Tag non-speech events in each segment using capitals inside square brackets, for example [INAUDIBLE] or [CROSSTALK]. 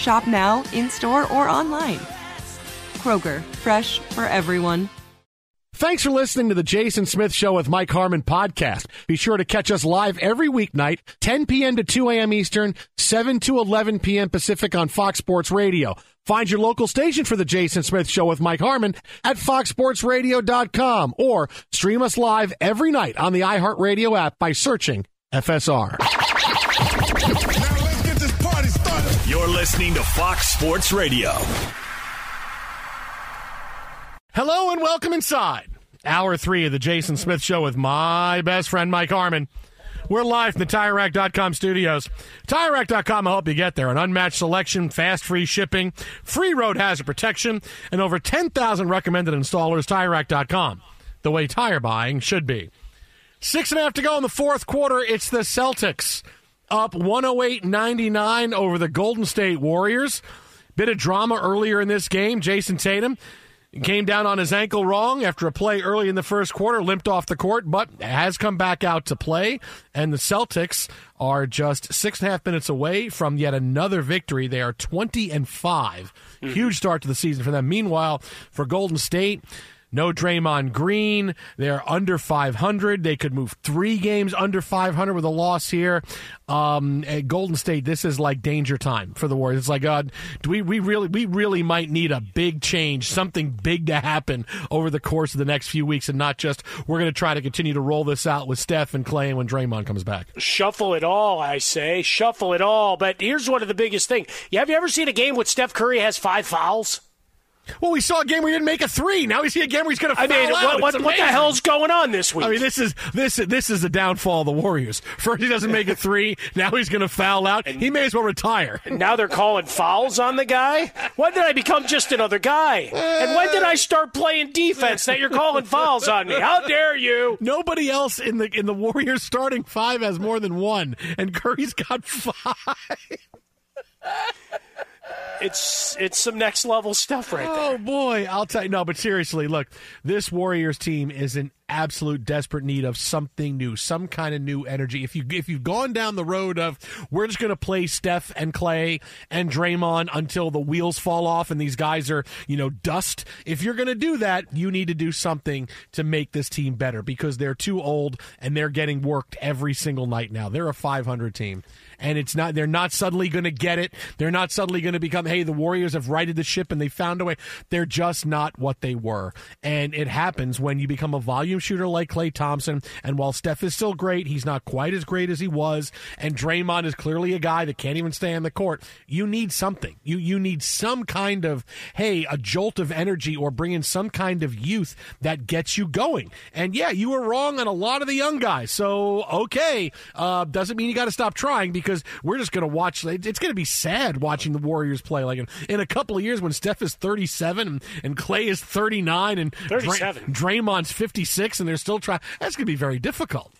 Shop now, in store, or online. Kroger, fresh for everyone. Thanks for listening to the Jason Smith Show with Mike Harmon podcast. Be sure to catch us live every weeknight, 10 p.m. to 2 a.m. Eastern, 7 to 11 p.m. Pacific on Fox Sports Radio. Find your local station for the Jason Smith Show with Mike Harmon at foxsportsradio.com or stream us live every night on the iHeartRadio app by searching FSR. Listening to Fox Sports Radio. Hello and welcome inside. Hour three of the Jason Smith Show with my best friend, Mike Harmon. We're live from the TireRack.com studios. TireRack.com will help you get there. An unmatched selection, fast free shipping, free road hazard protection, and over 10,000 recommended installers. TireRack.com. The way tire buying should be. Six and a half to go in the fourth quarter. It's the Celtics up 108 99 over the Golden State Warriors. Bit of drama earlier in this game. Jayson Tatum came down on his ankle wrong after a play early in the first quarter, limped off the court, but has come back out to play. And the Celtics are just six and a half minutes away from yet another victory. They are 20 and 5. Mm-hmm. Huge start to the season for them. Meanwhile, for Golden State, no Draymond Green. They're under 500. They could move three games under 500 with a loss here. Um, at Golden State, this is like danger time for the Warriors. It's like, God, do we, we really we really might need a big change, something big to happen over the course of the next few weeks, and not just we're going to try to continue to roll this out with Steph and Klay and when Draymond comes back. Shuffle it all, I say. Shuffle it all. But here's one of the biggest things. Have you ever seen a game with Steph Curry has five fouls? Well, we saw a game where he didn't make a three. Now we see a game where he's going to. I mean, what, what, what, the hell's going on this week? I mean, this is this this is the downfall of the Warriors. First, he doesn't make a three. Now he's going to foul out. And he may as well retire. And now they're calling fouls on the guy. When did I become just another guy? And when did I start playing defense that you're calling fouls on me? How dare you? Nobody else in the in the Warriors starting five has more than one, and Curry's got five it's it's some next level stuff right oh, there. Oh boy, I'll tell you. No, but seriously, look, this Warriors team is in absolute desperate need of something new, some kind of new energy. If you if you've gone down the road of we're just going to play Steph and Klay and Draymond until the wheels fall off and these guys are you know dust. If you're going to do that, you need to do something to make this team better because they're too old and they're getting worked every single night now. They're a 500 team and it's not they're not suddenly going to get it. They're not suddenly going to become hey the Warriors have righted the ship and they found a way. They're just not what they were, and it happens when you become a volume shooter like Klay Thompson. And while Steph is still great, he's not quite as great as he was. And Draymond is clearly a guy that can't even stay on the court. You need something. You you need some kind of hey, a jolt of energy or bring in some kind of youth that gets you going. And yeah, you were wrong on a lot of the young guys. So okay, uh, doesn't mean you got to stop trying because we're just going to watch. It's going to be sad watching the Warriors play. Like in, in, a couple of years when Steph is 37 and, and Klay is 39 and 37. Dray, Draymond's 56 and they're still trying. That's going to be very difficult.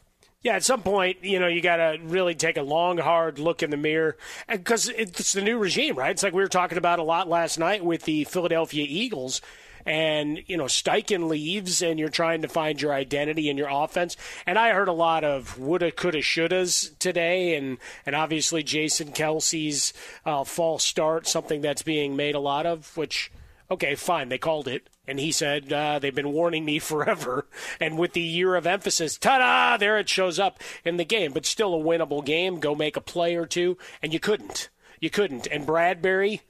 Yeah, at some point, you know, you got to really take a long, hard look in the mirror because it's the new regime, right? It's like we were talking about a lot last night with the Philadelphia Eagles and you know Steichen leaves, and you're trying to find your identity in your offense. And I heard a lot of woulda, coulda, shouldas today, and and obviously Jason Kelce's uh, false start, something that's being made a lot of. Which, okay, fine, they called it, and he said uh, they've been warning me [LAUGHS] forever. And with the year of emphasis, ta-da! There it shows up in the game, but still a winnable game. Go make a play or two, and you couldn't. You couldn't. And Bradberry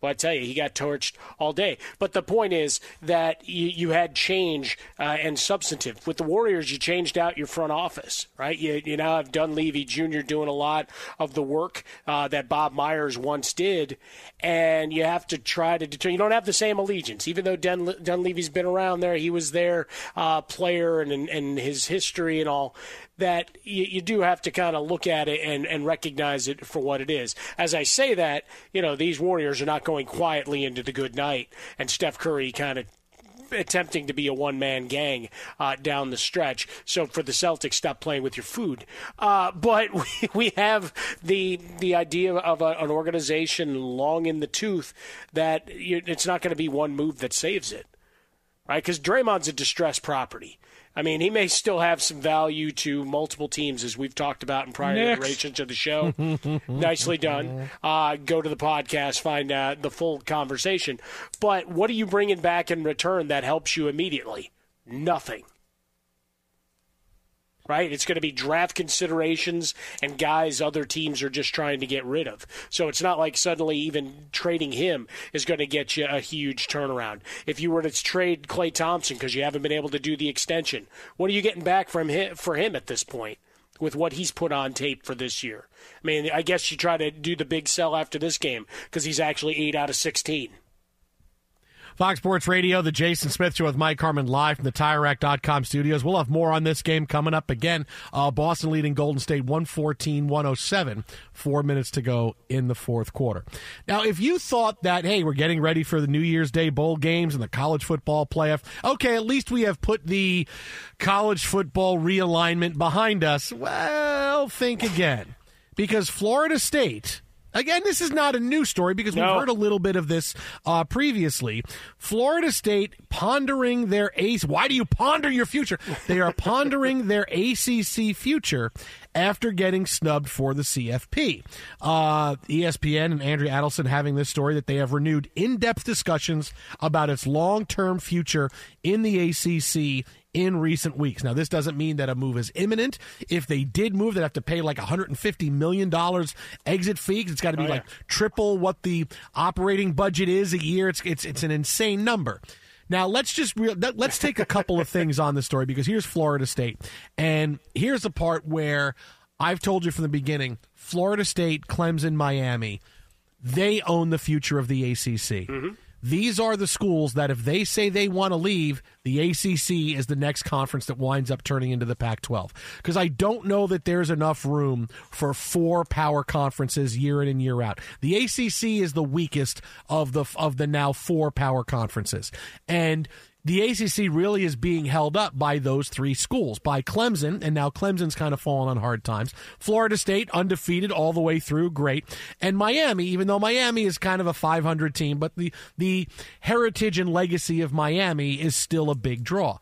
well, I tell you, he got torched all day. But the point is that you, you had change uh, and substantive. With the Warriors, you changed out your front office, right? You, you now have Dunleavy Jr. doing a lot of the work uh, that Bob Myers once did, and you have to try to determine. You don't have the same allegiance, even though Dun, Dunleavy's been around there. He was their uh, player and, and his history and all that you, you do have to kind of look at it and, and recognize it for what it is. As I say that, you know, these Warriors are not going quietly into the good night, and Steph Curry kind of attempting to be a one man gang uh, down the stretch. So for the Celtics, stop playing with your food. Uh, but [LAUGHS] we, we have the the idea of a, an organization long in the tooth that you, it's not going to be one move that saves it, right? Because Draymond's a distressed property. I mean, he may still have some value to multiple teams, as we've talked about in prior Next. iterations of the show. [LAUGHS] Nicely done. Uh, go to the podcast, find uh, the full conversation. But what are you bringing back in return that helps you immediately? Nothing right? It's going to be draft considerations and guys other teams are just trying to get rid of. So it's not like suddenly even trading him is going to get you a huge turnaround. If you were to trade Klay Thompson because you haven't been able to do the extension, what are you getting back from him for him at this point? With what he's put on tape for this year, I mean, I guess you try to do the big sell after this game because he's actually eight out of sixteen. Fox Sports Radio, the Jason Smith Show with Mike Harmon live from the TireRack.com studios. We'll have more on this game coming up again. Uh, Boston leading Golden State 114 107. Four minutes to go in the fourth quarter. Now, if you thought that, hey, we're getting ready for the New Year's Day bowl games and the college football playoff, okay, at least we have put the college football realignment behind us. Well, think again. Because Florida State Again, this is not a new story because no. we've heard a little bit of this uh, previously. Florida State pondering their ace. Why do you ponder your future? They are [LAUGHS] pondering their ACC future after getting snubbed for the CFP. Uh, ESPN and Andrea Adelson having this story that they have renewed in depth discussions about its long term future in the ACC in recent weeks. Now, this doesn't mean that a move is imminent. If they did move, they'd have to pay like $150 million exit fee. It's got to be oh, like triple what the operating budget is a year. It's, it's, it's an insane number. Now let's just re- let's take a couple of things on the story because here's Florida State, and here's the part where I've told you from the beginning: Florida State, Clemson, Miami, they own the future of the ACC. Mm-hmm. These are the schools that, if they say they want to leave, the ACC is the next conference that winds up turning into the Pac 12. Because I don't know that there's enough room for four power conferences year in and year out. The ACC is the weakest of the, of the now four power conferences. And the ACC really is being held up by those three schools, by Clemson, and now Clemson's kind of fallen on hard times. Florida State, undefeated all the way through, great. And Miami, even though Miami is kind of a 500 team, but the, the heritage and legacy of Miami is still a big draw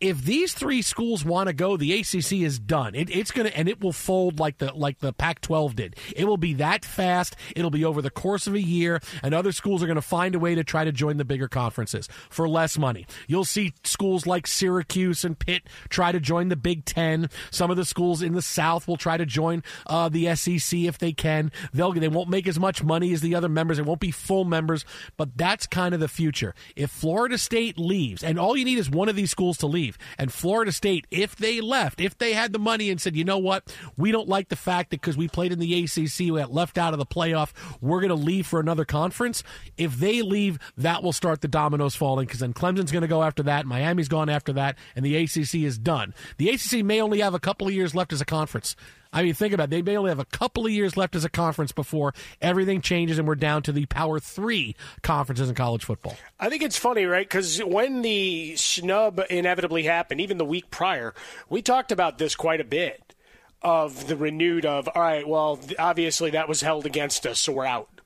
if these three schools want to go, the ACC is done. It, it's going to, and it will fold like the like the Pac-12 did. It will be that fast. It'll be over the course of a year, and other schools are going to find a way to try to join the bigger conferences for less money. You'll see schools like Syracuse and Pitt try to join the Big Ten. Some of the schools in the South will try to join uh, the SEC if they can. They'll they won't make as much money as the other members. It won't be full members, but that's kind of the future. If Florida State leaves, and all you need is one of these schools to leave leave. And Florida State, if they left, if they had the money and said, you know what, we don't like the fact that because we played in the ACC, we got left out of the playoff, we're going to leave for another conference. If they leave, that will start the dominoes falling because then Clemson's going to go after that, Miami's gone after that, and the ACC is done. The ACC may only have a couple of years left as a conference. I mean, think about it. They may only have a couple of years left as a conference before everything changes and we're down to the Power Three conferences in college football. I think it's funny, right? Because when the snub inevitably happened, even the week prior, we talked about this quite a bit of the renewed of, all right, well, obviously that was held against us, so we're out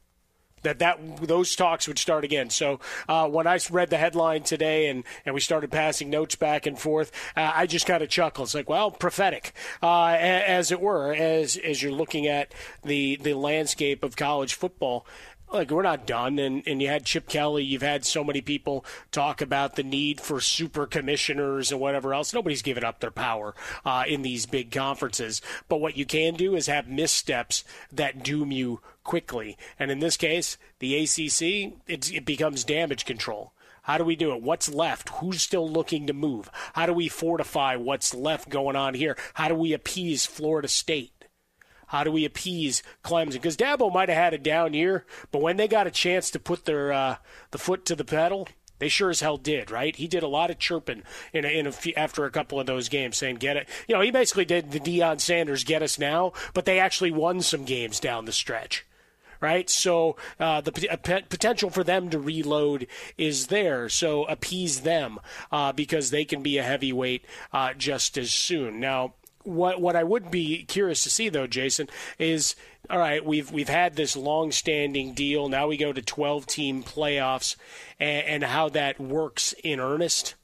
that that those talks would start again. So uh, when I read the headline today and, and we started passing notes back and forth, uh, I just kind of chuckled. It's like, well, prophetic, uh, as it were, as as you're looking at the the landscape of college football like we're not done and, and you had chip kelly you've had so many people talk about the need for super commissioners and whatever else nobody's given up their power uh, in these big conferences but what you can do is have missteps that doom you quickly and in this case the acc it becomes damage control how do we do it? What's left? Who's still looking to move? How do we fortify what's left going on here? How do we appease Florida State? How do we appease Clemson? Because Dabo might have had a down year, but when they got a chance to put their uh, the foot to the pedal, they sure as hell did, right? He did a lot of chirping in a, in a few, after a couple of those games, saying "Get it." You know, he basically did the Deion Sanders "Get us now," but they actually won some games down the stretch right? So uh, the p- potential for them to reload is there. So appease them uh, because they can be a heavyweight uh, just as soon. Now, what what I would be curious to see though, Jason, is all right. We've we've had this long-standing deal. Now we go to 12-team playoffs, and, and how that works in earnest,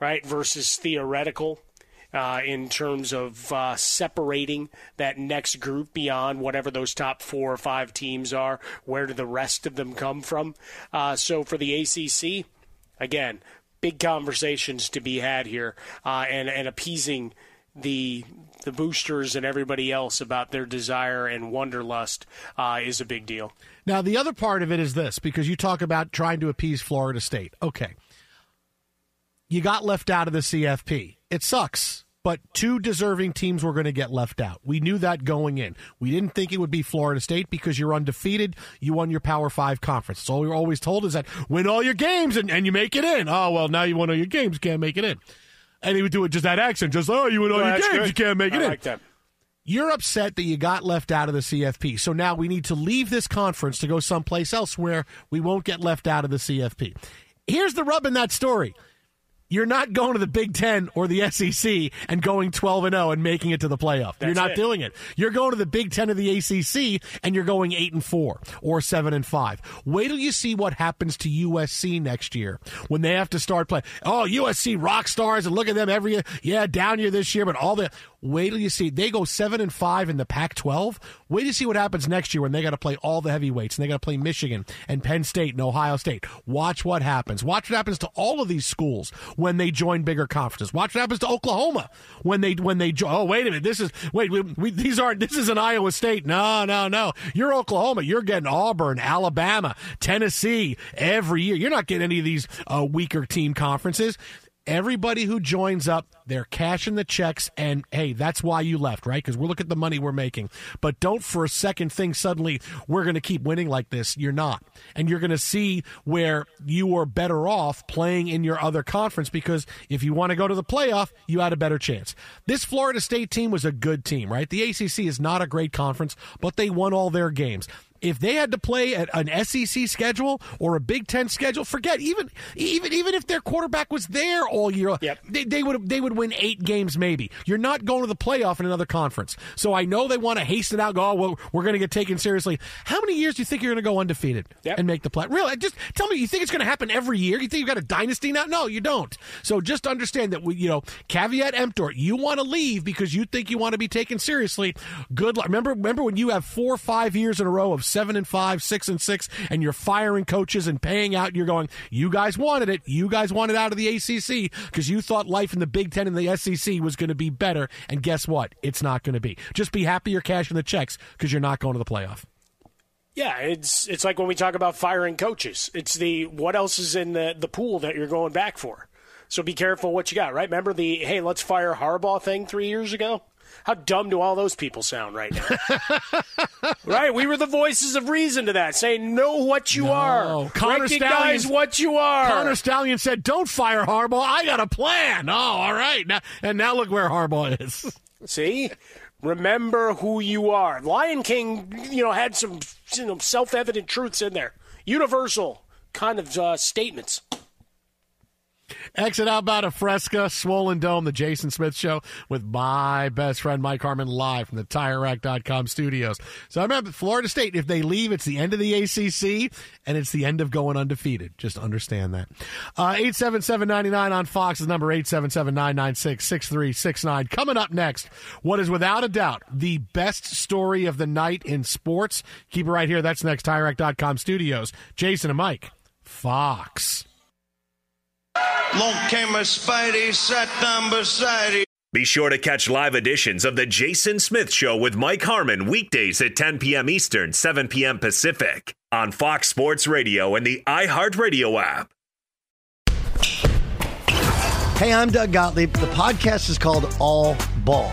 right? Versus theoretical. Uh, in terms of uh, separating that next group beyond whatever those top four or five teams are. Where do the rest of them come from? Uh, so for the ACC, again, big conversations to be had here, uh, and and appeasing the the boosters and everybody else about their desire and wanderlust uh, is a big deal. Now, the other part of it is this because you talk about trying to appease Florida State. Okay. You got left out of the CFP. It sucks, but two deserving teams were going to get left out. We knew that going in. We didn't think it would be Florida State because you're undefeated. You won your Power Five conference. So all we were always told is that win all your games and, and you make it in. Oh, well, now you won all your games, can't make it in and he would do it just that accent, just oh, you win all your games, good. you can't make it I in. Like. You're upset that you got left out of the CFP. So now we need to leave this conference to go someplace else where we won't get left out of the CFP. Here's the rub in that story. You're not going to the Big Ten or the SEC and going 12 and 0 and making it to the playoff. That's you're not it. doing it. You're going to the Big Ten or the ACC and you're going 8 and 4 or 7 and 5. Wait till you see what happens to USC next year when they have to start playing. Oh, USC rock stars and look at them every year. Yeah, down year this year, but all the Wait till you see they go seven and five in the Pac-12. Wait to see what happens next year when they got to play all the heavyweights and they got to play Michigan and Penn State and Ohio State. Watch what happens. Watch what happens to all of these schools when they join bigger conferences. Watch what happens to Oklahoma when they when they join. Oh, wait a minute. This is wait. We, we, these aren't. This is an Iowa State. No, no, no. You're Oklahoma. You're getting Auburn, Alabama, Tennessee every year. You're not getting any of these uh, weaker team conferences everybody who joins up, they're cashing the checks, and hey, that's why you left, right? Because we're looking at the money we're making. But don't for a second think suddenly we're going to keep winning like this. You're not. And you're going to see where you are better off playing in your other conference because if you want to go to the playoff, you had a better chance. This Florida State team was a good team, right? The ACC is not a great conference, but they won all their games if they had to play an SEC schedule or a Big Ten schedule, forget even even even if their quarterback was there all year, yep. they, they would they would win eight games maybe. You're not going to the playoff in another conference, so I know they want to hasten out. Go, oh, well, we're going to get taken seriously. How many years do you think you're going to go undefeated yep. and make the play? Really, just tell me. You think it's going to happen every year? You think you've got a dynasty now? No, you don't. So just understand that we, you know, caveat emptor. You want to leave because you think you want to be taken seriously. Good luck. Remember, remember when you have four or five years in a row of seven and five, six and six, and you're firing coaches and paying out. You're going, you guys wanted it. You guys wanted out of the ACC because you thought life in the Big Ten and the SEC was going to be better. And guess what? It's not going to be. Just be happy you're cashing the checks because you're not going to the playoff. Yeah, it's it's like when we talk about firing coaches. It's the what else is in the the pool that you're going back for. So be careful what you got, right? Remember the hey, let's fire Harbaugh thing three years ago? How dumb do all those people sound right now? [LAUGHS] right? We were the voices of reason to that, saying, know what you No. are. Connor Recognize Stallion- what you are. Connor Stallion said, "Don't fire Harbaugh. I got a plan." Oh, all right. Now, and now look where Harbaugh is. [LAUGHS] See? Remember who you are. Lion King, you know, had some you know, self-evident truths in there. Universal kind of uh, statements. Exit outbound a Fresca, Swollen Dome, the Jason Smith Show with my best friend Mike Harmon live from the TireRack.com studios. So I remember Florida State, if they leave, it's the end of the ACC and it's the end of going undefeated. Just understand that. Uh, 877-99 on Fox is number 877-996-6369. Coming up next, what is without a doubt the best story of the night in sports. Keep it right here. That's next. TireRack.com studios. Jason and Mike, Fox. Be sure to catch live editions of The Jason Smith Show with Mike Harmon weekdays at 10 p.m. Eastern, 7 p.m. Pacific on Fox Sports Radio and the iHeartRadio app. Hey, I'm Doug Gottlieb. The podcast is called All Ball.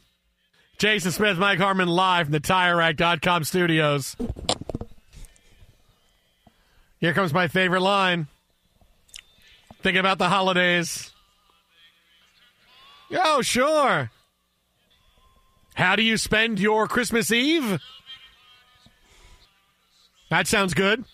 Jason Smith, Mike Harmon live from the TireRack.com studios. Here comes my favorite line. Thinking about the holidays. Oh, sure. How do you spend your Christmas Eve? That sounds good.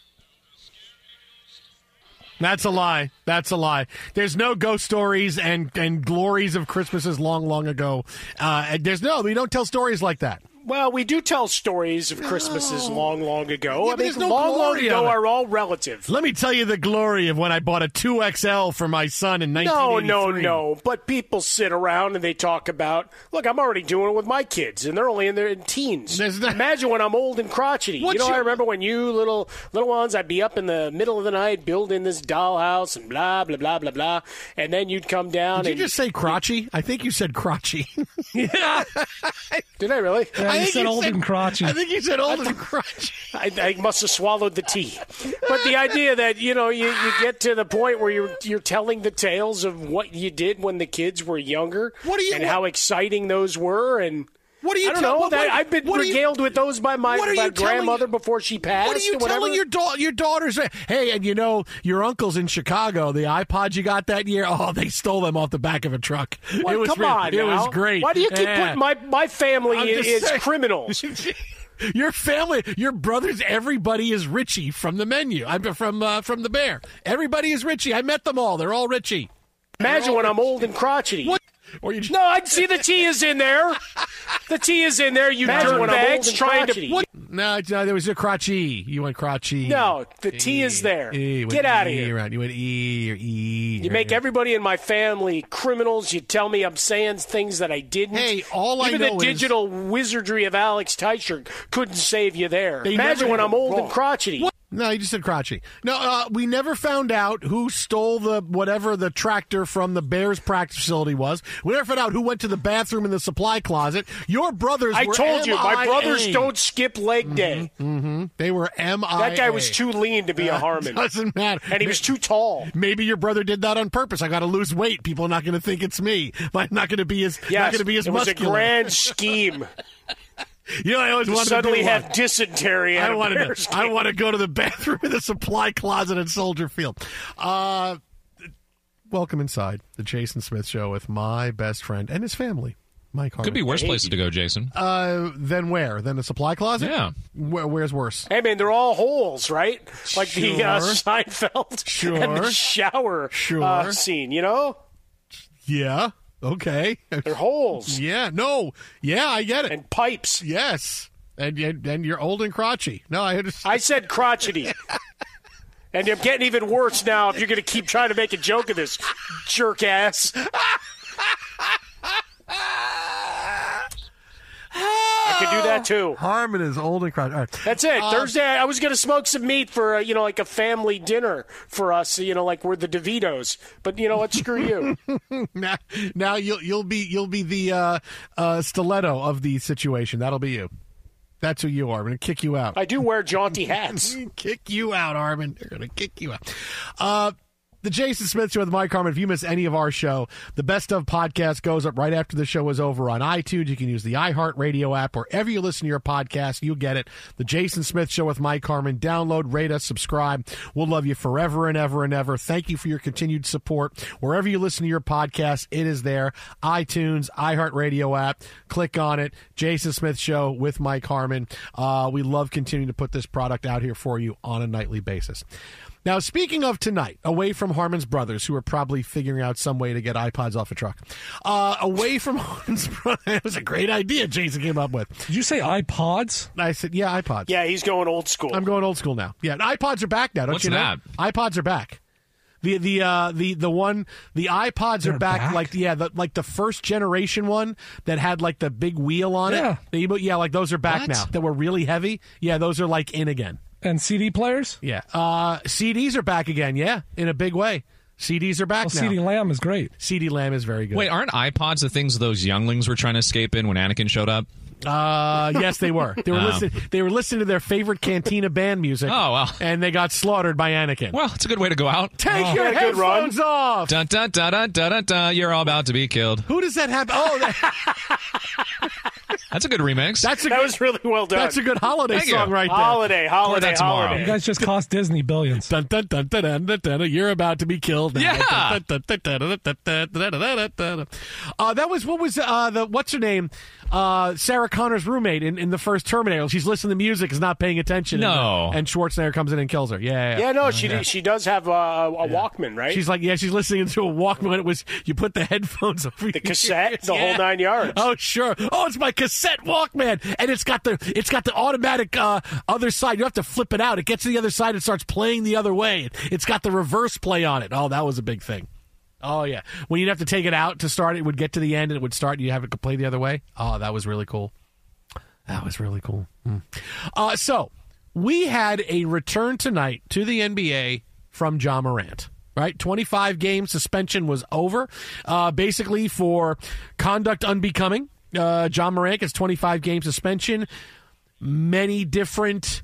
That's a lie. That's a lie. There's no ghost stories and, and glories of Christmases long, long ago. Uh, there's no, we don't tell stories like that. Well, we do tell stories of Christmases long, long ago. Yeah, I mean, no long, long ago are all relative. Let me tell you the glory of when I bought a 2XL for my son in No, 1983. no, no. But people sit around and they talk about, look, I'm already doing it with my kids, and they're only in their teens. There's not- Imagine when I'm old and crotchety. What you know, you- I remember when you little little ones, I'd be up in the middle of the night building this dollhouse and blah blah blah blah blah, and then you'd come down. Did you just say crotchy? I think you said crotchy. [LAUGHS] [LAUGHS] did I really? Yeah, I you think said old and crotchy. I think you said old and crotchy. [LAUGHS] I, I must have swallowed the tea. But the idea that you know you, you get to the point where you're you're telling the tales of what you did when the kids were younger, What do you- and what- how exciting those were, and What are you I don't tell- know. that, I've been are you- regaled with those by my, my you telling- grandmother before she passed. What are you telling your da- your daughters? Hey, and you know your uncles in Chicago, the iPods you got that year. Oh, they stole them off the back of a truck. What? It was Come on, It was great. Why do you keep Yeah. putting my my family I'm is, is criminals? [LAUGHS] Your family, your brothers, everybody is Richie from the menu. I'm from uh, from the Bear. Everybody is Richie. I met them all. They're all Richie. Imagine when I'm old and crotchety. What? Or you just, No, I see the tea is in there. The tea is in there. You Imagine when I'm old dirtbags and trying crotchety. to. What? No, no, there was a crotchy. You went crotchy. No, the T is there. E, Get went out of E, here. Right. You went E or E. You make everybody in my family criminals. You tell me I'm saying things that I didn't. Hey, all I Even know the is- digital wizardry of Alex Teicher couldn't save you there. They Imagine never when had I'm it old wrong. and crotchety. What? No, you just said crotchy. No, uh, we never found out who stole the whatever the tractor from the Bears practice facility was. We never found out who went to the bathroom in the supply closet. Your brothers. I told you, my brothers don't skip leg day. They were M I. That guy was too lean to be a Harmon, Doesn't matter. and he was too tall. Maybe your brother did that on purpose. I got to lose weight. People are not going to think it's me. [LAUGHS] I'm not going to be as not going to be as it was a grand scheme [LAUGHS] you know, I always to wanted suddenly to do have one. dysentery. At I a want Bears to. I want to go to the [LAUGHS] bathroom in the supply closet at Soldier Field. Uh, welcome inside the Jason Smith Show with my best friend and his family, Mike Harmon. Could be worse places to go, Jason. Uh, then where? Then the supply closet? Yeah. Where, where's worse? Hey man, they're all holes, right? Like the uh, Seinfeld [LAUGHS] Sure. and the shower Sure. uh, scene. You know, Yeah. Okay. they're holes yeah. No. Yeah, I get it. and pipes. yes. And and and you're old and crotchy. No, I understand. I said crotchety. [LAUGHS] And I'm getting even worse now if you're going to keep trying to make a joke of this jerk ass. Could do that too. [GASPS] Harmon is old and crowded. Right. That's it. Uh, Thursday, I was going to smoke some meat for uh, you know like a family dinner for us. You know, like we're the DeVitos. But you know what? Screw you. [LAUGHS] now, now you'll you'll be you'll be the uh, uh, stiletto of the situation. That'll be you. That's who you are. I'm going to kick you out. I do wear jaunty hats. [LAUGHS] kick you out, Armin. They're going to kick you out. Uh, the Jason Smith Show with Mike Harmon. If you miss any of our show, the best of podcast goes up right after the show is over on iTunes. You can use the iHeartRadio app wherever you listen to your podcast. You get it. The Jason Smith Show with Mike Harmon. Download, rate us, subscribe. We'll love you forever and ever and ever. Thank you for your continued support. Wherever you listen to your podcast, it is there. iTunes, iHeartRadio app. Click on it. Jason Smith Show with Mike Harmon. Uh, we love continuing to put this product out here for you on a nightly basis. Now, speaking of tonight, away from Harmon's brothers, who are probably figuring out some way to get iPods off a truck, uh, away from [LAUGHS] Harmon's brothers, it was a great idea Jason came up with. Did you say iPods? I said, yeah, iPods. Yeah, he's going old school. I'm going old school now. Yeah, iPods are back now. Don't What's you know? that? iPods are back. The the uh the the one the iPods are They're back, back? like yeah the like the first generation one that had like the big wheel on Yeah. it. The- yeah, like those are back What? now. That were really heavy. Yeah, those are like in again. And CD players? Yeah. Uh CDs are back again. Yeah, in a big way. CDs are back Well, now. CeeDee Lamb is great. CeeDee Lamb is very good. Wait, aren't iPods the things those younglings were trying to escape in when Anakin showed up? Uh, yes, they were. They were [LAUGHS] Oh. listening. They were listening to their favorite Cantina band music. Oh, well. and they got slaughtered by Anakin. Well, it's a good way to go out. Take Oh. your Yeah, headphones off. Dun, dun, dun, dun, dun, dun, dun. You're all about to be killed. Who does that happen? Oh, that, [LAUGHS] That's a good remix. That's a, that was really well done. That's a good holiday Thank song you. right there. Holiday, holiday, holiday. You guys just cost Disney billions. Dun, dun, dun, dun, dun, dun, dun, you're about to be killed. Yeah. Uh, that was what was uh, the what's her name uh, Sarah Connor's roommate in, in the first Terminator. She's listening to music, is not paying attention. No. and, and Schwarzenegger comes in and kills her. Yeah, yeah. Yeah, no, she she does have uh, a, a Walkman, right? She's like, yeah, she's listening to a Walkman. It was you put the headphones over the cassette, the Yeah. whole nine yards. Oh sure. Oh, it's my cassette Walkman, and it's got the it's got the automatic uh, other side. You have to flip it out. It gets to the other side. It starts playing the other way. It's got the reverse play on it. Oh, that was a big thing. Oh yeah, when you'd have to take it out to start, it would get to the end and it would start. and You have it play the other way. Oh, that was really cool. That was really cool. Hmm. Uh, so we had a return tonight to the NBA from Ja Morant. Right, twenty-five game suspension was over, uh, basically for conduct unbecoming. Uh, Ja Morant gets twenty-five game suspension. Many different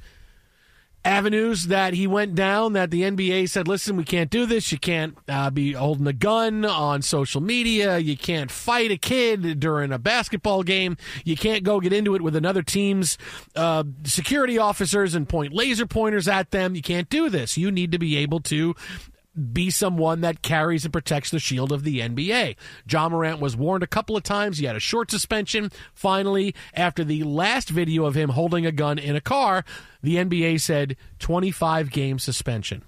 avenues that he went down that the NBA said, listen, we can't do this. You can't uh, be holding a gun on social media. You can't fight a kid during a basketball game. You can't go get into it with another team's uh, security officers and point laser pointers at them. You can't do this. You need to be able to be someone that carries and protects the shield of the NBA. Ja Morant was warned a couple of times. He had a short suspension. Finally, after the last video of him holding a gun in a car, the NBA said 25 game suspension.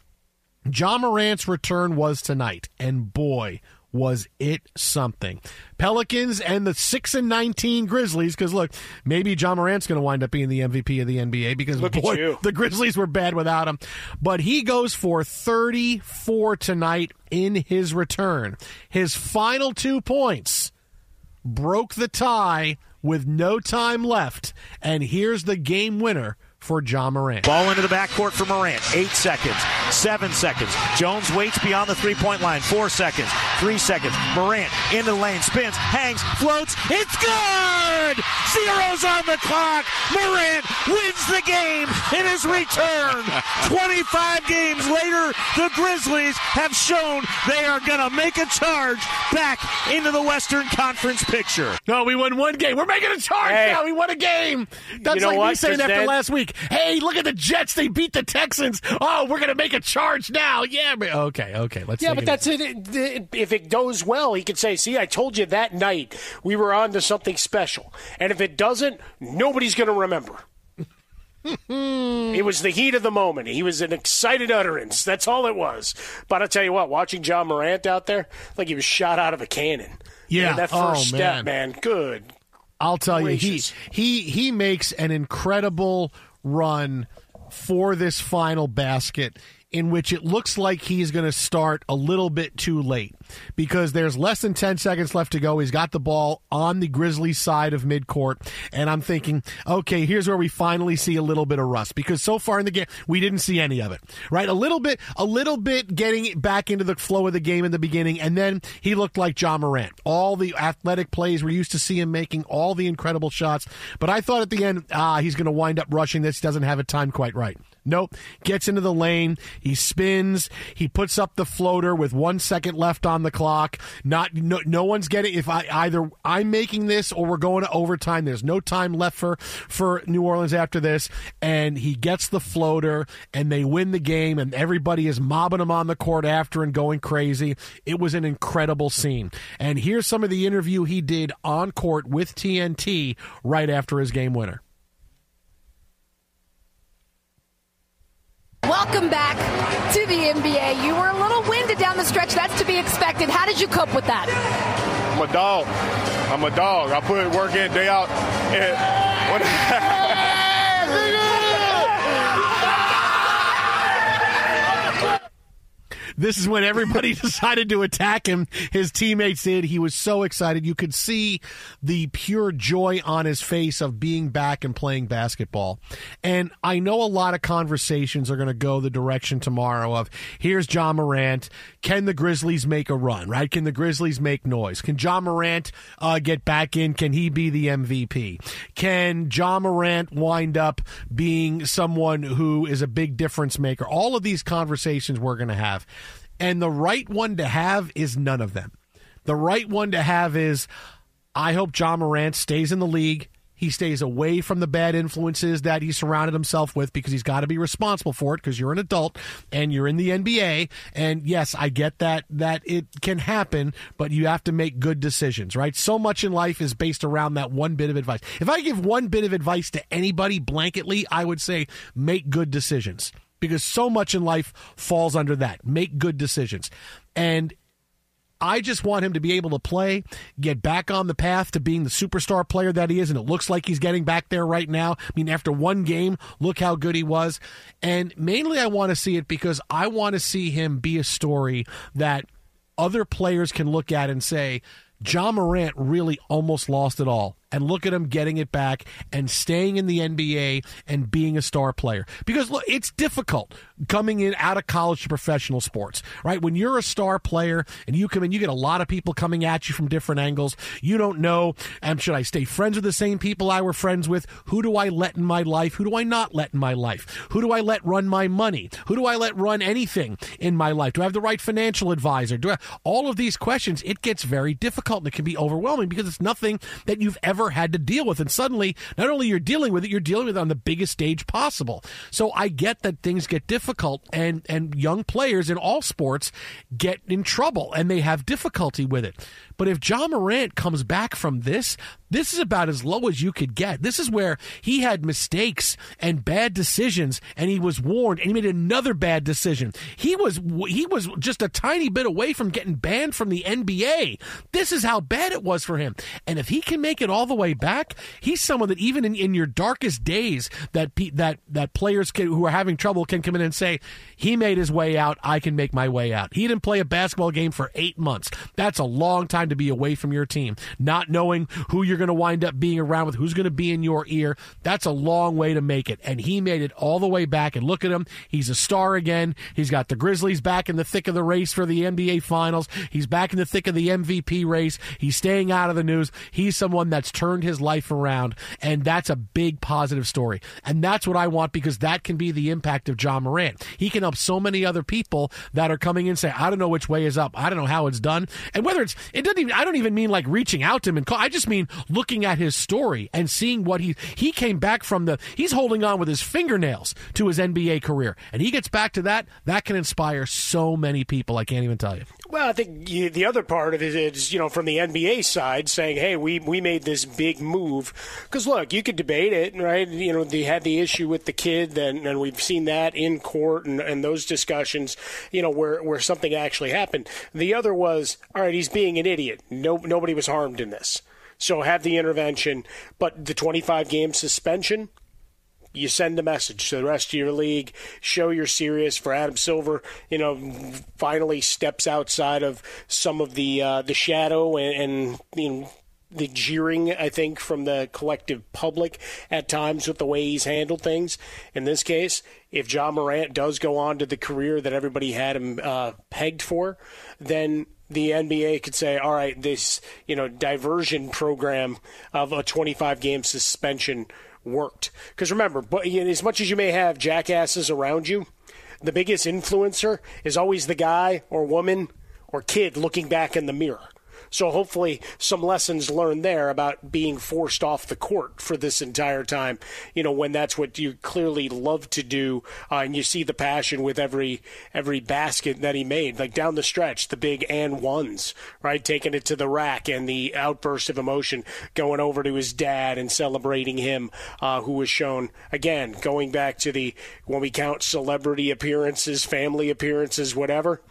Ja Morant's return was tonight, and boy, was it something. Pelicans and the 6 and 19 Grizzlies cuz look, maybe Ja Morant's going to wind up being the MVP of the NBA because Look boy, the Grizzlies were bad without him. But he goes for 34 tonight in his return. His final 2 points broke the tie with no time left, and here's the game winner for Ja Morant. Ball into the backcourt for Morant. Eight seconds. Seven seconds. Jones waits beyond the three point line. Four seconds. Three seconds. Morant into the lane. Spins. Hangs. Floats. It's good! Zeros on the clock. Morant wins the game in his return. [LAUGHS] 25 games later, the Grizzlies have shown they are going to make a charge back into the Western Conference picture. No, we won one game. We're making a charge Hey. now. We won a game. That's You know like me what? saying 'Cause after then- last week. Hey, look at the Jets. They beat the Texans. Oh, we're gonna make a charge now. Yeah. But, okay. Okay. Let's. Yeah, but it that's it. It- it- If it goes well, he could say, "See, I told you that night we were on to something special." And if it doesn't, nobody's going to remember. it was the heat of the moment. He was an excited utterance. That's all it was. But I'll tell you what, watching Ja Morant out there, like he was shot out of a cannon. Yeah. that Oh, first step, man. man. Good. I'll tell Gracious. you, he he he makes an incredible run for this final basket in which it looks like he's going to start a little bit too late because there's less than 10 seconds left to go. He's got the ball on the Grizzlies side of midcourt. And I'm thinking, okay, here's where we finally see a little bit of rust because so far in the game, we didn't see any of it, right? A little bit, a little bit getting back into the flow of the game in the beginning. And then he looked like Ja Morant. All the athletic plays we're used to see him making, all the incredible shots. But I thought at the end, ah, he's going to wind up rushing this. Doesn't have it timed quite right. Nope. Gets into the lane. He spins. He puts up the floater with one second left on the clock. Not no, no one's getting. If I either I'm making this or we're going to overtime. There's no time left for for New Orleans after this, and he gets the floater, and they win the game, and everybody is mobbing him on the court after and going crazy. It was an incredible scene. And here's some of the interview he did on court with TNT right after his game winner. Welcome back to the NBA. You were a little winded down the stretch. That's to be expected. How did you cope with that? I'm a dog. I'm a dog. I put work in day out. And [LAUGHS] This is when everybody [LAUGHS] decided to attack him. His teammates did. He was so excited. You could see the pure joy on his face of being back and playing basketball. And I know a lot of conversations are going to go the direction tomorrow of here's Ja Morant. Can the Grizzlies make a run, right? Can the Grizzlies make noise? Can Ja Morant uh, get back in? Can he be the MVP? Can Ja Morant wind up being someone who is a big difference maker? All of these conversations we're going to have. And the right one to have is none of them. The right one to have is I hope Ja Morant stays in the league. He stays away from the bad influences that he surrounded himself with because he's got to be responsible for it because you're an adult and you're in the NBA. And yes, I get that that it can happen, but you have to make good decisions, right? So much in life is based around that one bit of advice. If I give one bit of advice to anybody blanketly, I would say make good decisions because so much in life falls under that. Make good decisions. And I just want him to be able to play, get back on the path to being the superstar player that he is, and it looks like he's getting back there right now. I mean, after one game, look how good he was. And mainly, I want to see it because I want to see him be a story that other players can look at and say, Ja Morant really almost lost it all. And look at him getting it back and staying in the NBA and being a star player. Because look, it's difficult coming in out of college to professional sports, right? When you're a star player and you come in, you get a lot of people coming at you from different angles. You don't know, um, should I stay friends with the same people I were friends with? Who do I let in my life? Who do I not let in my life? Who do I let run my money? Who do I let run anything in my life? Do I have the right financial advisor? Do I, all of these questions, it gets very difficult and it can be overwhelming because it's nothing that you've ever had to deal with. And suddenly, not only you're dealing with it, you're dealing with it on the biggest stage possible. So I get that things get difficult and, and young players in all sports get in trouble and they have difficulty with it. But if Ja Morant comes back from this, this is about as low as you could get. This is where he had mistakes and bad decisions, and he was warned, and he made another bad decision. He was he was just a tiny bit away from getting banned from the NBA. This is how bad it was for him. And if he can make it all the way back, he's someone that even in, in your darkest days, that that that players can, who are having trouble can come in and say, he made his way out. I can make my way out. He didn't play a basketball game for eight months. That's a long time to be away from your team, not knowing who you're going to wind up being around with, who's going to be in your ear. That's a long way to make it. And he made it all the way back. And look at him. He's a star again. He's got the Grizzlies back in the thick of the race for the NBA Finals. He's back in the thick of the MVP race. He's staying out of the news. He's someone that's turned his life around. And that's a big positive story. And that's what I want because that can be the impact of Ja Morant. He can help so many other people that are coming in say, I don't know which way is up. I don't know how it's done. And whether it's, it doesn't even, I don't even mean like reaching out to him and call. I just mean looking at his story and seeing what he, he came back from the, he's holding on with his fingernails to his NBA career. And he gets back to that. That can inspire so many people. I can't even tell you. Well, I think the other part of it is, you know, from the NBA side saying, hey, we, we made this big move. Because, look, you could debate it, right? You know, they had the issue with the kid, and, and we've seen that in court and, and those discussions, you know, where, where something actually happened. The other was, all right, he's being an idiot. No, nobody was harmed in this. So have the intervention. But the 25 game suspension, you send a message to the rest of your league, show you're serious. For Adam Silver, you know, finally steps outside of some of the uh, the shadow and, and you know the jeering, I think, from the collective public at times with the way he's handled things. In this case, if Ja Morant does go on to the career that everybody had him uh, pegged for, then the NBA could say, all right, this you know diversion program of a 25 game suspension worked. Because remember, but as much as you may have jackasses around you, the biggest influencer is always the guy or woman or kid looking back in the mirror. So hopefully, some lessons learned there about being forced off the court for this entire time. You know, when that's what you clearly love to do, uh, and you see the passion with every every basket that he made, like down the stretch, the big and ones, right, taking it to the rack, and the outburst of emotion going over to his dad and celebrating him, uh, who was shown again going back to the when we count celebrity appearances, family appearances, whatever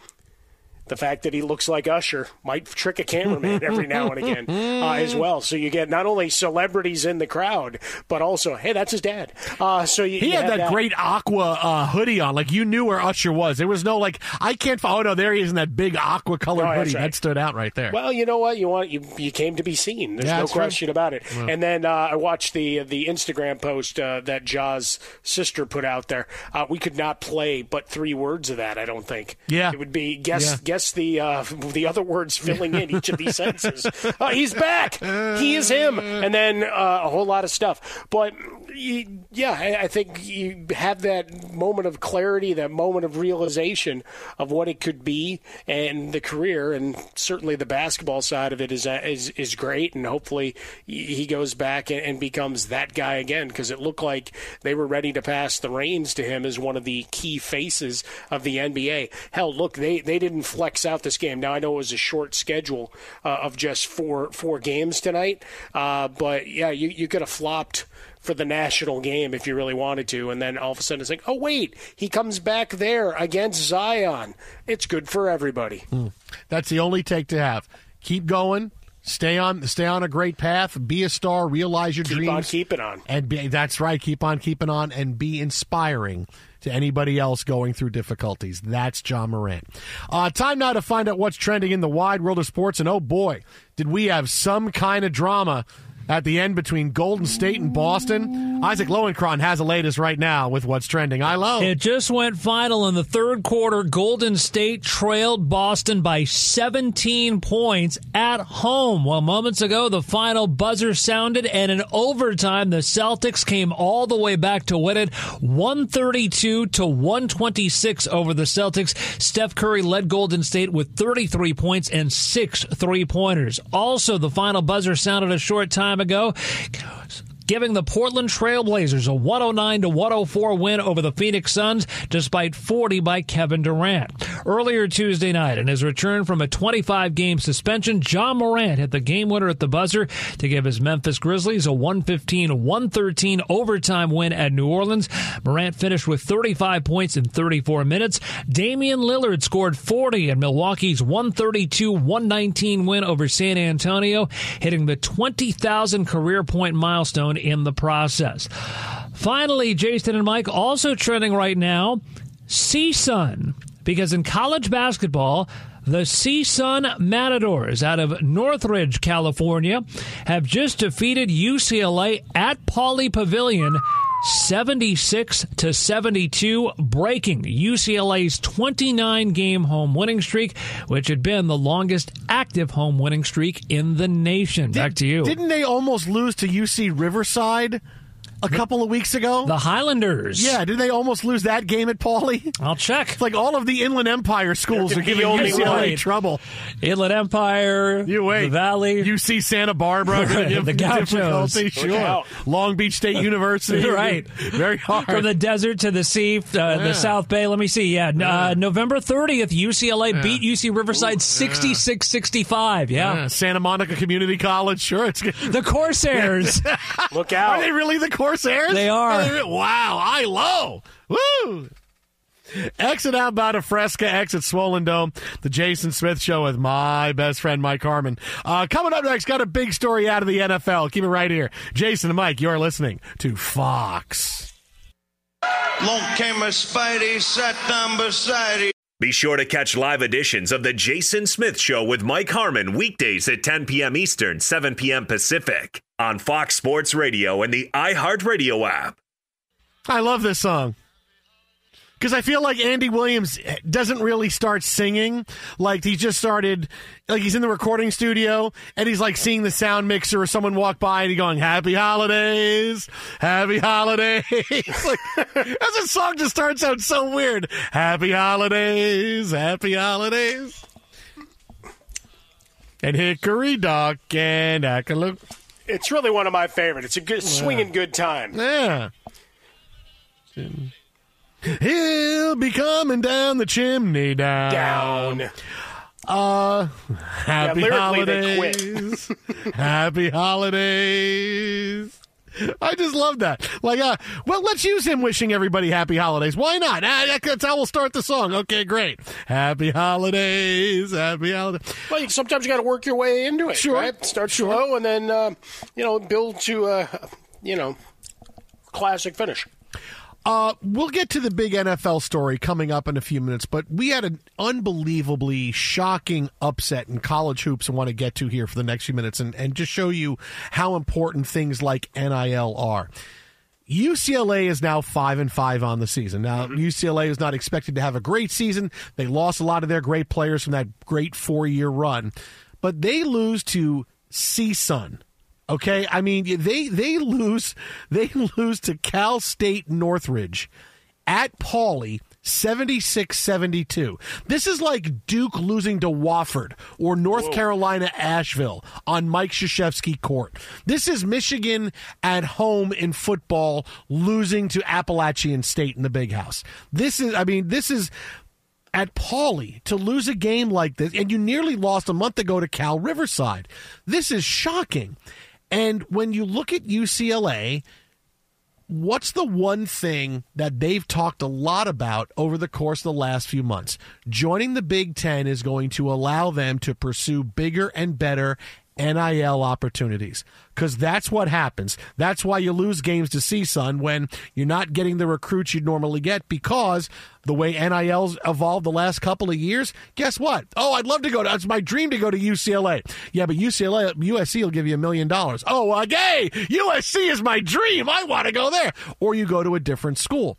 the fact that he looks like Usher might trick a cameraman every now and again uh, as [LAUGHS] well. So you get not only celebrities in the crowd, but also, hey, that's his dad. Uh, so you, he you had have that, great aqua uh, hoodie on, like you knew where Usher was. There was no like, I can't. Oh no, there he is in that big aqua colored Oh, hoodie right. that stood out right there. Well, you know what? You want you you came to be seen. There's Yeah, no question about it. Well. And then uh, I watched the the Instagram post uh, that Ja's sister put out there. Uh, we could not play but three words of that. I don't think. Yeah. it would be guess Yeah. guess the uh, the other words filling in each of these sentences. Uh, he's back. He is him. And then uh, a whole lot of stuff. But yeah, I, think you have that moment of clarity, that moment of realization of what it could be and the career, and certainly the basketball side of it is uh, is is great. And hopefully he goes back and, and becomes that guy again because it looked like they were ready to pass the reins to him as one of the key faces of the NBA. Hell, look, they they didn't flex out this game. Now I know it was a short schedule uh, of just four four games tonight, uh, but yeah, you you could have flopped for the national game if you really wanted to, and then all of a sudden it's like, oh wait, he comes back there against Zion. It's good for everybody. Hmm. That's the only take to have. Keep going. Stay on, stay on a great path. Be a star. Realize your Keep dreams. Keep on keeping on. And be, that's right. Keep on keeping on, and be inspiring to anybody else going through difficulties. That's Ja Morant. Uh, time now to find out what's trending in the wide world of sports. And oh boy, did we have some kind of drama at the end between Golden State and Boston. Isaac Lowenkron has the latest right now with what's trending. I love. It just went final in the third quarter. Golden State trailed Boston by 17 points at home. Well, moments ago, the final buzzer sounded, and in overtime, the Celtics came all the way back to win it 132 to 126 over the Celtics. Steph Curry led Golden State with 33 points and six three pointers. Also, the final buzzer sounded a short time ago giving the Portland Trailblazers a 109 to 104 win over the Phoenix Suns despite 40 by Kevin Durant. Earlier Tuesday night, in his return from a 25 game suspension, Ja Morant hit the game winner at the buzzer to give his Memphis Grizzlies a 115-113 overtime win at New Orleans. Morant finished with 35 points in 34 minutes. Damian Lillard scored 40 in Milwaukee's 132-119 win over San Antonio, hitting the 20,000 career point milestone in the process. Finally, Jason and Mike also trending right now, CSUN, because in college basketball, the CSUN Matadors out of Northridge, California, have just defeated UCLA at Pauley Pavilion 76 to 72, breaking UCLA's 29 game home winning streak, which had been the longest active home winning streak in the nation. Back to you. Didn't they almost lose to UC Riverside a couple of weeks ago? The Highlanders. Yeah, did they almost lose that game at Pauley? I'll check. It's like all of the Inland Empire schools are giving only UCLA one. trouble. Inland Empire, You wait. the Valley. UC Santa Barbara, [LAUGHS] gonna Right, give the Gauchos. Sure. Long Beach State [LAUGHS] University. Right. Very hard. From the desert to the sea, uh, Yeah. the South Bay. Let me see. Yeah, uh, November 30th, UCLA beat UC Riverside 66 65. Yeah. Yeah, Santa Monica Community College. Sure, it's good. The Corsairs. [LAUGHS] Look out. Are they really the Corsairs? They are. Wow, I low. Woo! Exit outbound of Fresca, exit Swollen Dome. The Jason Smith Show with my best friend Mike Harmon. Uh, coming up next, got a big story out of the NFL. Keep it right here. Jason and Mike, you're listening to Fox. Long came a Spidey, sat down beside him. Be sure to catch live editions of The Jason Smith Show with Mike Harmon weekdays at 10 p.m. Eastern, 7 p.m. Pacific on Fox Sports Radio and the iHeartRadio app. I love this song. Because I feel like Andy Williams doesn't really start singing. Like he just started, like he's in the recording studio and he's like seeing the sound mixer or someone walk by and he's going, Happy Holidays, Happy Holidays. [LAUGHS] like, as a song just starts out so weird. Happy Holidays, Happy Holidays. And Hickory Dock and Ackaloop. It's really one of my favorite. It's a good swinging good time. Yeah. He'll be coming down the chimney down. Down. Uh, happy lyrically, they holidays. [LAUGHS] happy holidays. I just love that. Like, uh, well, let's use him wishing everybody happy holidays. Why not? Ah, that's how we'll start the song. Okay, great. Happy holidays. Happy holidays. Well, sometimes you got to work your way into it. Sure. Right? Start slow and then, uh, you know, build to, uh, you know, classic finish. Uh, we'll get to the big NFL story coming up in a few minutes, but we had an unbelievably shocking upset in college hoops I want to get to here for the next few minutes and, and just show you how important things like NIL are. UCLA is now five and five on the season. Now UCLA is not expected to have a great season. They lost a lot of their great players from that great four year run, but they lose to CSUN. Okay, I mean they they lose they lose to Cal State Northridge at Pauley 76-72. This is like Duke losing to Wofford or North Carolina Asheville on Mike Krzyzewski court. This is Michigan at home in football losing to Appalachian State in the Big House. This is I mean this is at Pauley to lose a game like this, and you nearly lost a month ago to Cal Riverside. This is shocking. And when you look at UCLA, what's the one thing that they've talked a lot about over the course of the last few months? Joining the Big Ten is going to allow them to pursue bigger and better NIL opportunities because that's what happens. That's why you lose games to CSUN when you're not getting the recruits you'd normally get because the way NIL's evolved the last couple of years. Guess what? Oh, I'd love to go to. It's my dream to go to UCLA. Yeah, but UCLA, USC will give you a million dollars. Oh, uh, hey, USC is my dream. I want to go there. Or you go to a different school.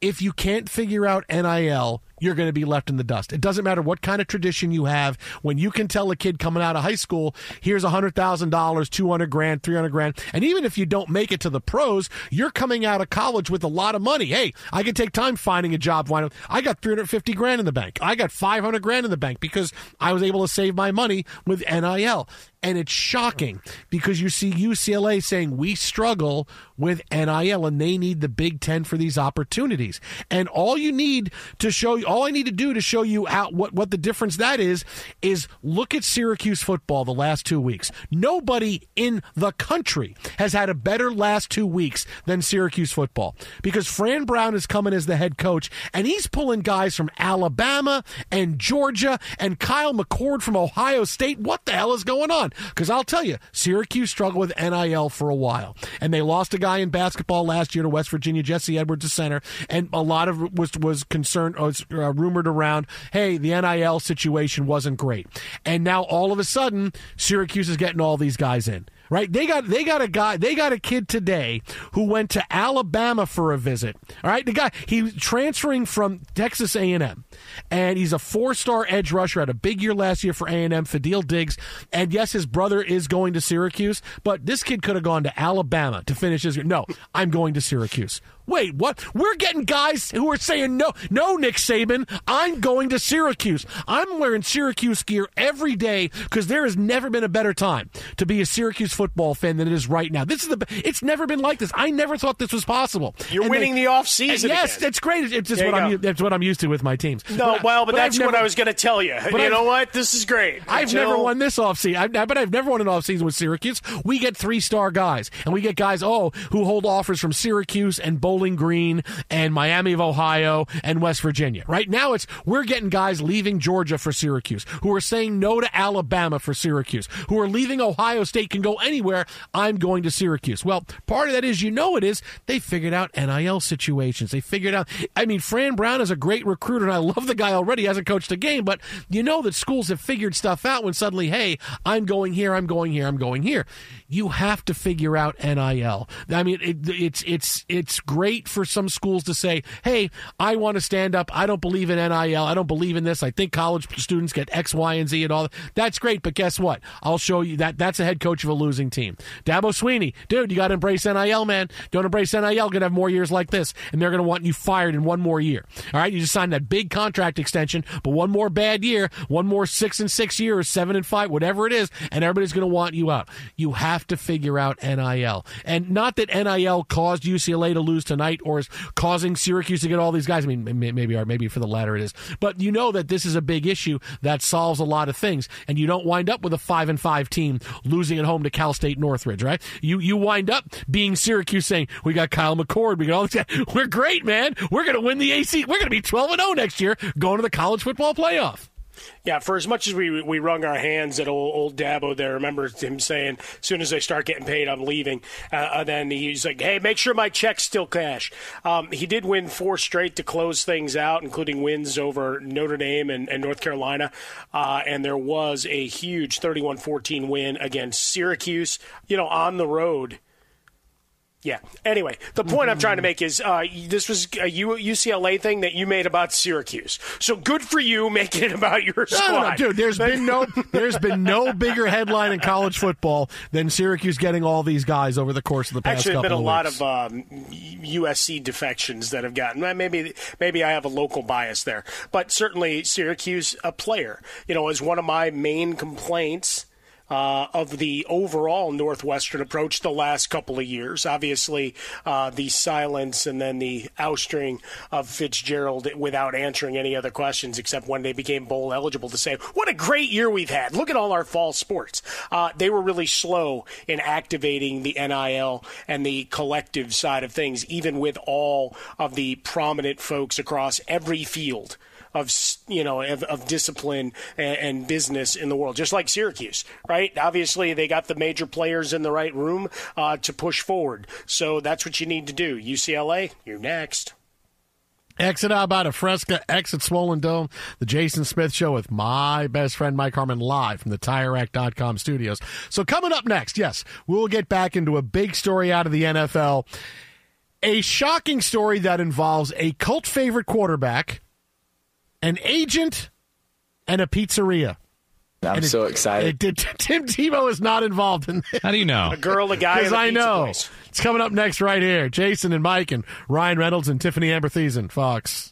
If you can't figure out NIL, you're going to be left in the dust. It doesn't matter what kind of tradition you have. When you can tell a kid coming out of high school, here's $100,000, 200 grand, 300 grand, and even if you don't make it to the pros, you're coming out of college with a lot of money. Hey, I can take time finding a job. Why not? I got 350 grand in the bank. I got 500 grand in the bank because I was able to save my money with NIL. And it's shocking because you see UCLA saying we struggle with NIL and they need the Big Ten for these opportunities. And all you need to show you, all I need to do to show you how, what, what the difference that is, is look at Syracuse football the last two weeks. Nobody in the country has had a better last two weeks than Syracuse football because Fran Brown is coming as the head coach and he's pulling guys from Alabama and Georgia and Kyle McCord from Ohio State. What the hell is going on? Because I'll tell you, Syracuse struggled with NIL for a while and they lost a guy in basketball last year to West Virginia, Jesse Edwards, the center, and a lot of was was concerned uh, rumored around, hey, the NIL situation wasn't great. And now all of a sudden, Syracuse is getting all these guys in. Right? They got they got a guy they got a kid today who went to Alabama for a visit. All right? The guy he's transferring from Texas A&M and he's a four-star edge rusher had a big year last year for A&M Fadil Diggs and yes his brother is going to Syracuse, but this kid could have gone to Alabama to finish his No, I'm going to Syracuse. Wait, what? We're getting guys who are saying no, no, Nick Saban. I'm going to Syracuse. I'm wearing Syracuse gear every day because there has never been a better time to be a Syracuse football fan than it is right now. This is the. It's never been like this. I never thought this was possible. You're And winning they- the offseason Yes, again. it's great. It's just what I'm. That's what I'm used to with my teams. No, well, but, that's I've what I was going to tell you. But you I've- know what? This is great. I've Until- never won this offseason. I, but I've never won an offseason with Syracuse. We get three star guys, and we get guys, oh, who hold offers from Syracuse and Bowling Green and Miami of Ohio and West Virginia. Right now, it's we're getting guys leaving Georgia for Syracuse, who are saying no to Alabama for Syracuse, who are leaving Ohio State, can go anywhere. I'm going to Syracuse. Well, part of that is, you know, it is they figured out NIL situations. They figured out. I mean, Fran Brown is a great recruiter, and I love the guy already. He hasn't coached a game, but you know that schools have figured stuff out when suddenly, hey, I'm going here, I'm going here, I'm going here. You have to figure out NIL. I mean, it, it's it's it's great for some schools to say, hey, I want to stand up. I don't believe in NIL. I don't believe in this. I think college students get X, Y, and Z and all. That's great, but guess what? I'll show you that that's a head coach of a losing team. Dabo Swinney, dude, you got to embrace NIL, man. Don't embrace NIL, you're gonna have more years like this, and they're gonna want you fired in one more year. All right, you just signed that big contract extension, but one more bad year, one more six and six years, seven and five, whatever it is, and everybody's gonna want you out. You have to figure out NIL, and not that NIL caused UCLA to lose tonight or is causing Syracuse to get all these guys. I mean, maybe or maybe for the latter it is, but you know that this is a big issue that solves a lot of things, and you don't wind up with a five and five team losing at home to Cal State Northridge, right? You you wind up being Syracuse saying we got Kyle McCord, we got all this. We're great, man. We're going to win the AC. We're going to be twelve and zero next year, going to the college football playoff. Yeah, for as much as we we wrung our hands at old, old Dabo there, remember him saying, as soon as I start getting paid, I'm leaving. Uh, and then he's like, hey, make sure my check's still cash. Um, he did win four straight to close things out, including wins over Notre Dame and, and North Carolina. Uh, and there was a huge 31 14 win against Syracuse, you know, on the road. Yeah. Anyway, the point I'm trying to make is uh, this was a UCLA thing that you made about Syracuse. So good for you [LAUGHS] making it about your squad, no, no, dude. There's been no, there's been no bigger headline in college football than Syracuse getting all these guys over the course of the past Actually, there's been a lot of um, USC defections that have gotten. well, Maybe maybe I have a local bias there, but certainly Syracuse, a player, you know, is one of my main complaints. Uh, of the overall Northwestern approach the last couple of years. Obviously, uh, the silence and then the ousting of Fitzgerald without answering any other questions except when they became bowl eligible to say, What a great year we've had. Look at all our fall sports. Uh, they were really slow in activating the NIL and the collective side of things, even with all of the prominent folks across every field of you know of, of discipline and, and business in the world, just like Syracuse, right? Obviously, they got the major players in the right room uh, to push forward. So that's what you need to do. UCLA, you're next. Exit out about a Fresca, exit Swollen Dome, the Jason Smith Show with my best friend Mike Harmon live from the TireRack.com studios. So coming up next, yes, we'll get back into a big story out of the NFL. A shocking story that involves a cult favorite quarterback, an agent, and a pizzeria. I'm And it- so excited. It did, [LAUGHS] Tim Tebow is not involved in this. How do you know? A girl, a guy, Because and a I pizza know. place. It's coming up next right here. Jason and Mike and Ryan Reynolds and Tiffani Amber Thiessen, Fox.